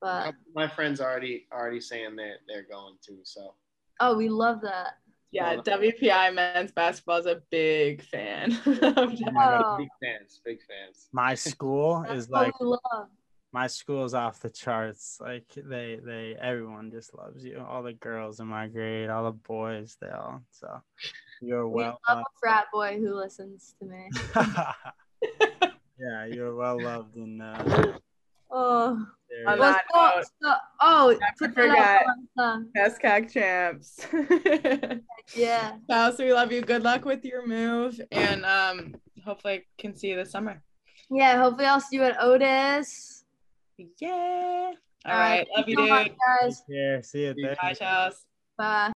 S4: But
S3: My friends already already saying they're they're going to. So
S4: oh, we love that.
S5: Yeah, WPI men's basketball is a big fan. of Jeff.
S4: Oh.
S3: big fans, big fans.
S2: My school is like
S4: we love.
S2: my school's off the charts. Like they they everyone just loves you. All the girls in my grade, all the boys, they all. So you're well.
S4: We
S2: well.
S4: love a frat boy who listens to me.
S2: yeah, you're well loved in uh,
S4: Oh,
S2: there.
S5: On
S4: well,
S5: that
S4: so,
S5: note,
S4: so, oh,
S5: Never
S4: put that
S5: forget.
S4: up on some.
S5: SCAG champs.
S4: Yeah.
S5: Chelsea, we love you. Good luck with your move, and um, hopefully I can see you this summer.
S4: Yeah. Hopefully, I'll see you at Otis.
S5: Yeah. All
S4: All
S5: right.
S4: right,
S5: Love you,
S4: Thanks so much,
S5: dude.
S4: guys.
S2: Here, see you there.
S5: Bye, Chelsea.
S4: Bye.